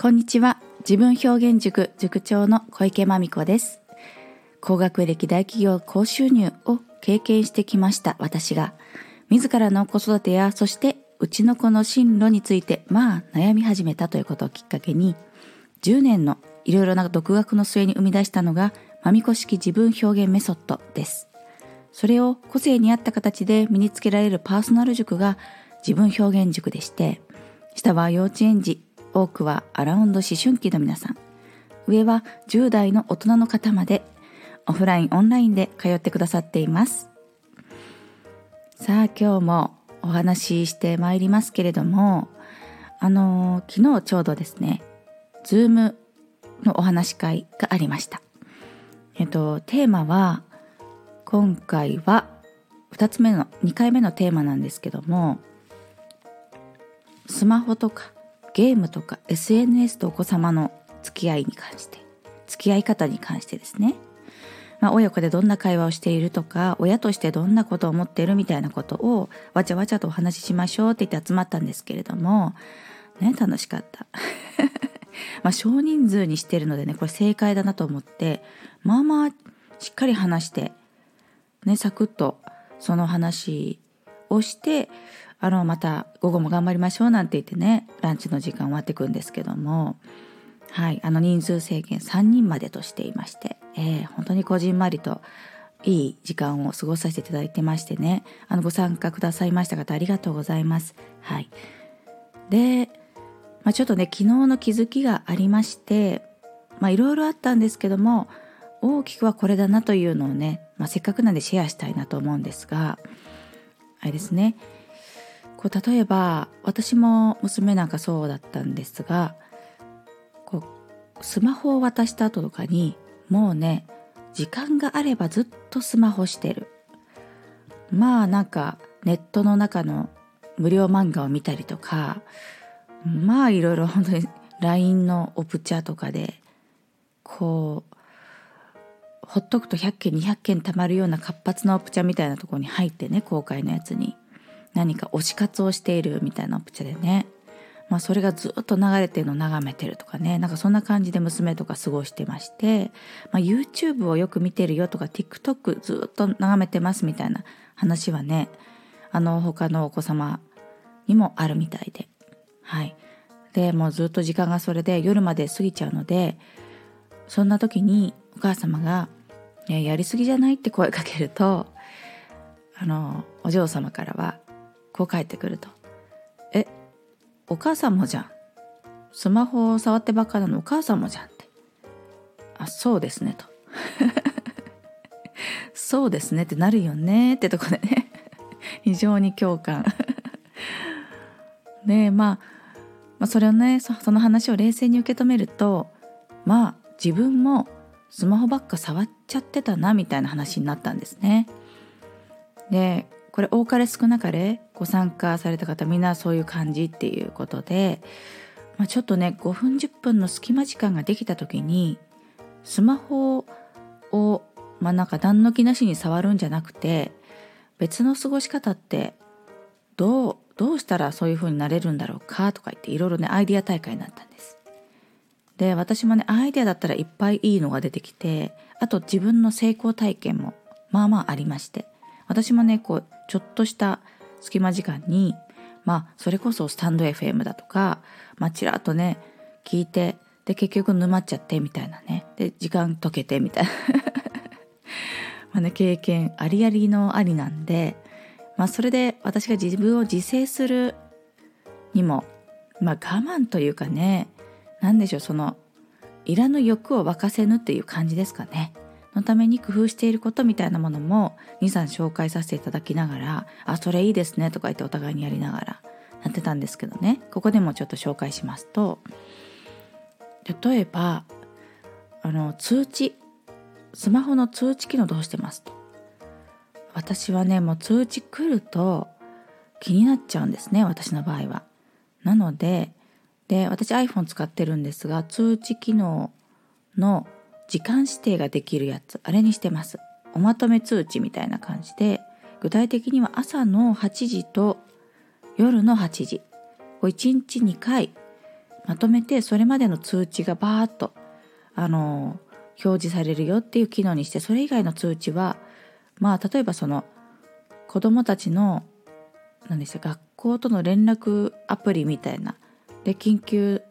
こんにちは。自分表現塾塾長の小池真美子です。高学歴大企業高収入を経験してきました。私が自らの子育てやそしてうちの子の進路についてまあ悩み始めたということをきっかけに10年のいろいろな独学の末に生み出したのがまみこ式自分表現メソッドです。それを個性に合った形で身につけられるパーソナル塾が自分表現塾でして下は幼稚園児多くはアラウンド思春期の皆さん。上は10代の大人の方までオフラインオンラインで通ってくださっています。さあ今日もお話ししてまいりますけれどもあの昨日ちょうどですねズームのお話し会がありました。えっとテーマは今回は2つ目の2回目のテーマなんですけどもスマホとかゲームとか SNS とお子様の付き合いに関して付き合い方に関してですね、まあ、親子でどんな会話をしているとか親としてどんなことを思っているみたいなことをわちゃわちゃとお話ししましょうって言って集まったんですけれどもね楽しかった。まあ少人数にしてるのでねこれ正解だなと思ってまあまあしっかり話してねサクッとその話をしてあのまた午後も頑張りましょうなんて言ってねランチの時間終わってくんですけども。はいあの人数制限3人までとしていまして、えー、本当にこじんまりといい時間を過ごさせていただいてましてね。あのご参加くださいました方ありがとうございます。はい、で、まあ、ちょっとね昨日の気づきがありましていろいろあったんですけども大きくはこれだなというのをね、まあ、せっかくなんでシェアしたいなと思うんですがあれですね。こう例えば私も娘なんかそうだったんですがこうスマホを渡した後とかにもうね時間があればずっとスマホしてる。まあなんかネットの中の無料漫画を見たりとかまあいろいろ本当に LINE のオプチャとかでこうほっとくと100件200件たまるような活発なオプチャみたいなところに入ってね公開のやつに。何か推し活をしているみたいなオプチでね、まあ、それがずっと流れてるのを眺めてるとかね。なんかそんな感じで娘とか過ごしてまして、まあ、YouTube をよく見てるよとか TikTok ずっと眺めてますみたいな話はねあの他のお子様にもあるみたいで。はい。でもうずっと時間がそれで夜まで過ぎちゃうのでそんな時にお母様が「やりすぎじゃない?」って声かけるとあのお嬢様からはこう帰ってくると「えお母さんもじゃん。スマホを触ってばっかなのお母さんもじゃん」って「あそうですね」と「そうですね」ってなるよね。ってとこでね。非常に共感。で、まあ、まあそれをねその話を冷静に受け止めるとまあ自分もスマホばっか触っちゃってたなみたいな話になったんですね。でこれ多かれ少なかれご参加された方みんなそういう感じっていうことで、まあ、ちょっとね5分10分の隙間時間ができた時にスマホをまあなんか段の気なしに触るんじゃなくて別の過ごし方ってどうどうしたらそういう風になれるんだろうかとか言っていろいろねアイディア大会になったんです。で私もねアイデアだったらいっぱいいいのが出てきてあと自分の成功体験もまあまあありまして私もねこうちょっとした隙間時間にまあそれこそスタンド FM だとかまあちらっとね聞いてで結局沼っちゃってみたいなねで時間解けてみたいな まあね経験ありありのありなんでまあそれで私が自分を自制するにもまあ我慢というかね何でしょうそのいらぬ欲を沸かせぬっていう感じですかね。のために工夫していることみたいなものも23紹介させていただきながら「あそれいいですね」とか言ってお互いにやりながらやってたんですけどね。ここでもちょっと紹介しますと例えばあの通知スマホの通知機能どうしてますと。私はねもう通知来ると気になっちゃうんですね私の場合は。なのでで私 iPhone 使ってるんですが通知機能の時間指定ができるやつあれにしてます。おまとめ通知みたいな感じで具体的には朝の8時と夜の8時。を1日2回まとめてそれまでの通知がバーッとあの表示されるよっていう機能にしてそれ以外の通知はまあ例えばその子どもたちの何でした学校との連絡アプリみたいな。で緊急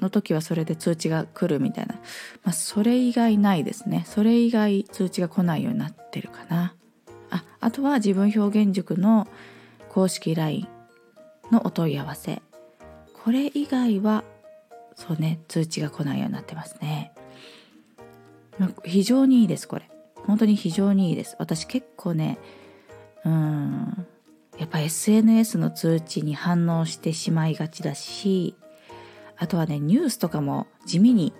の時はそれで通知が来るみたいな、まあ、それ以外ないですね。それ以外通知が来ないようになってるかな。ああとは自分表現塾の公式 LINE のお問い合わせ。これ以外はそうね通知が来ないようになってますね。非常にいいですこれ。本当に非常にいいです。私結構ねうんやっぱ SNS の通知に反応してしまいがちだしあとはねニュースとかも地味に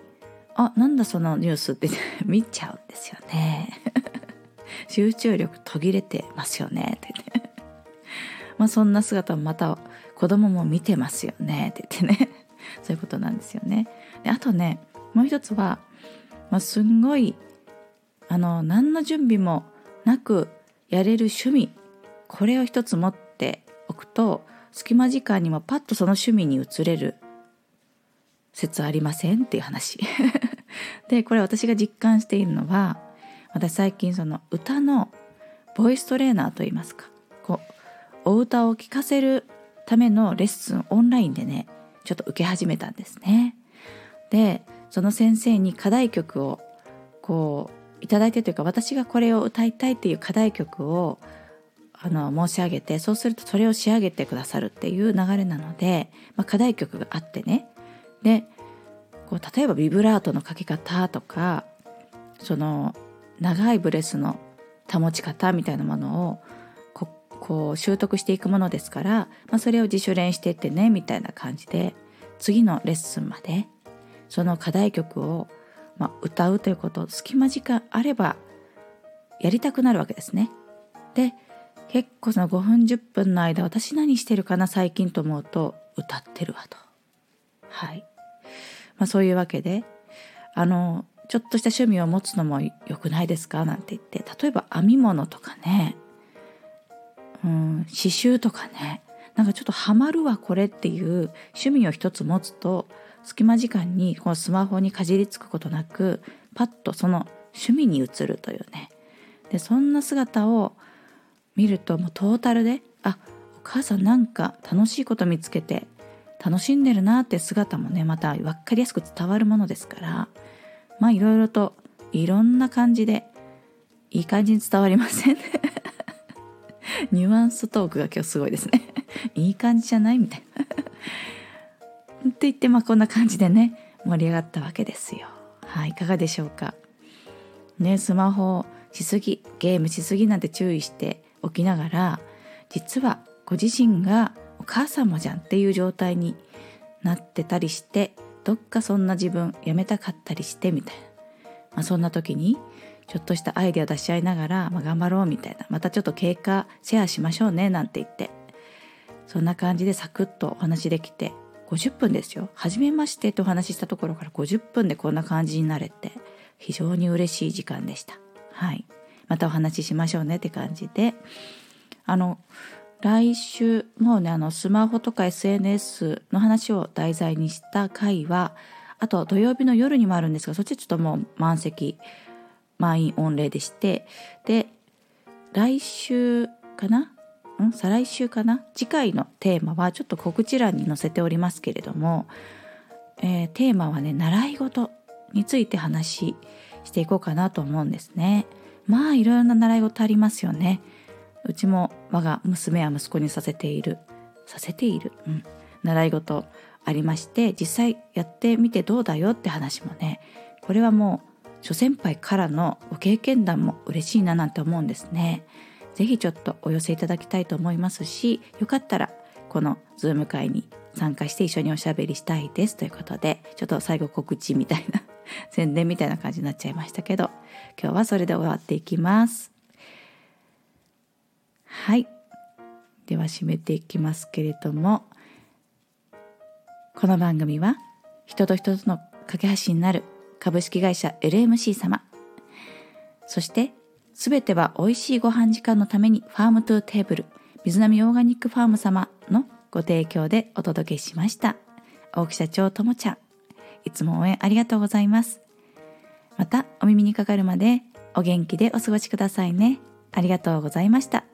あなんだそのニュースって 見ちゃうんですよね。集中力途切れてますよね。って言って。まあそんな姿もまた子供も見てますよね。って言ってね。そういうことなんですよね。であとねもう一つは、まあ、すんごいあの何の準備もなくやれる趣味。これを一つ持っておくと隙間時間にもパッとその趣味に移れる。説ありませんっていう話 でこれ私が実感しているのは私最近その歌のボイストレーナーといいますかこうお歌を聴かせるためのレッスンオンラインでねちょっと受け始めたんですね。でその先生に課題曲をこういただいてというか私がこれを歌いたいっていう課題曲をあの申し上げてそうするとそれを仕上げてくださるっていう流れなので、まあ、課題曲があってねでこう例えばビブラートのかけ方とかその長いブレスの保ち方みたいなものをこう習得していくものですから、まあ、それを自主練していってねみたいな感じで次のレッスンまでその課題曲を、まあ、歌うということ隙間時間あればやりたくなるわけですね。で結構その5分10分の間私何してるかな最近と思うと歌ってるわと。はい。まあ、そういうわけであのちょっとした趣味を持つのも良くないですかなんて言って例えば編み物とかねうん刺繍とかねなんかちょっとハマるわこれっていう趣味を一つ持つと隙間時間にこのスマホにかじりつくことなくパッとその趣味に移るというね。でそんな姿を見るともうトータルであお母さんなんか楽しいこと見つけて楽しんでるなって姿もねまた分かりやすく伝わるものですからまあいろいろといろんな感じでいい感じに伝わりません ニュアンストークが今日すごいですね。いい感じじゃないみたいな。って言ってまあこんな感じでね盛り上がったわけですよ。はいいかがでしょうか。ねスマホしすぎゲームしすぎなんて注意しておきながら実はご自身がお母さんもじゃんっていう状態になってたりしてどっかそんな自分やめたかったりしてみたいな、まあ、そんな時にちょっとしたアイデア出し合いながら、まあ、頑張ろうみたいな。またちょっと経過シェアしましょうねなんて言って。そんな感じでサクッとお話できて50分ですよ。初めましてとお話ししたところから50分でこんな感じになれて非常に嬉しい時間でした。はい。またお話ししましょうねって感じで。あの来週もうねあのスマホとか SNS の話を題材にした回はあと土曜日の夜にもあるんですがそっちちょっともう満席満員御礼でしてで来週かな？ん？再来週かな？次回のテーマはちょっと告知欄に載せておりますけれども、えー、テーマはね習い事について話していこうかなと思うんですね。まあいろいろな習い事ありますよね。うちも我が娘や息子にさせている。させている、うん、習い事ありまして実際やってみてどうだよって話もね。これはもう諸先輩からのご経験談も嬉しいななんて思うんですね。是非ちょっとお寄せいただきたいと思いますしよかったらこのズーム会に参加して一緒におしゃべりしたいです。ということでちょっと最後告知みたいな宣伝みたいな感じになっちゃいましたけど今日はそれで終わっていきます。はい。では締めていきますけれどもこの番組は人と人との架け橋になる株式会社 LMC 様そしてすべては美味しいご飯時間のために farm to table 水波オーガニックファーム様のご提供でお届けしました。大木社長ともちゃんいつも応援ありがとうございます。またお耳にかかるまでお元気でお過ごしくださいね。ありがとうございました。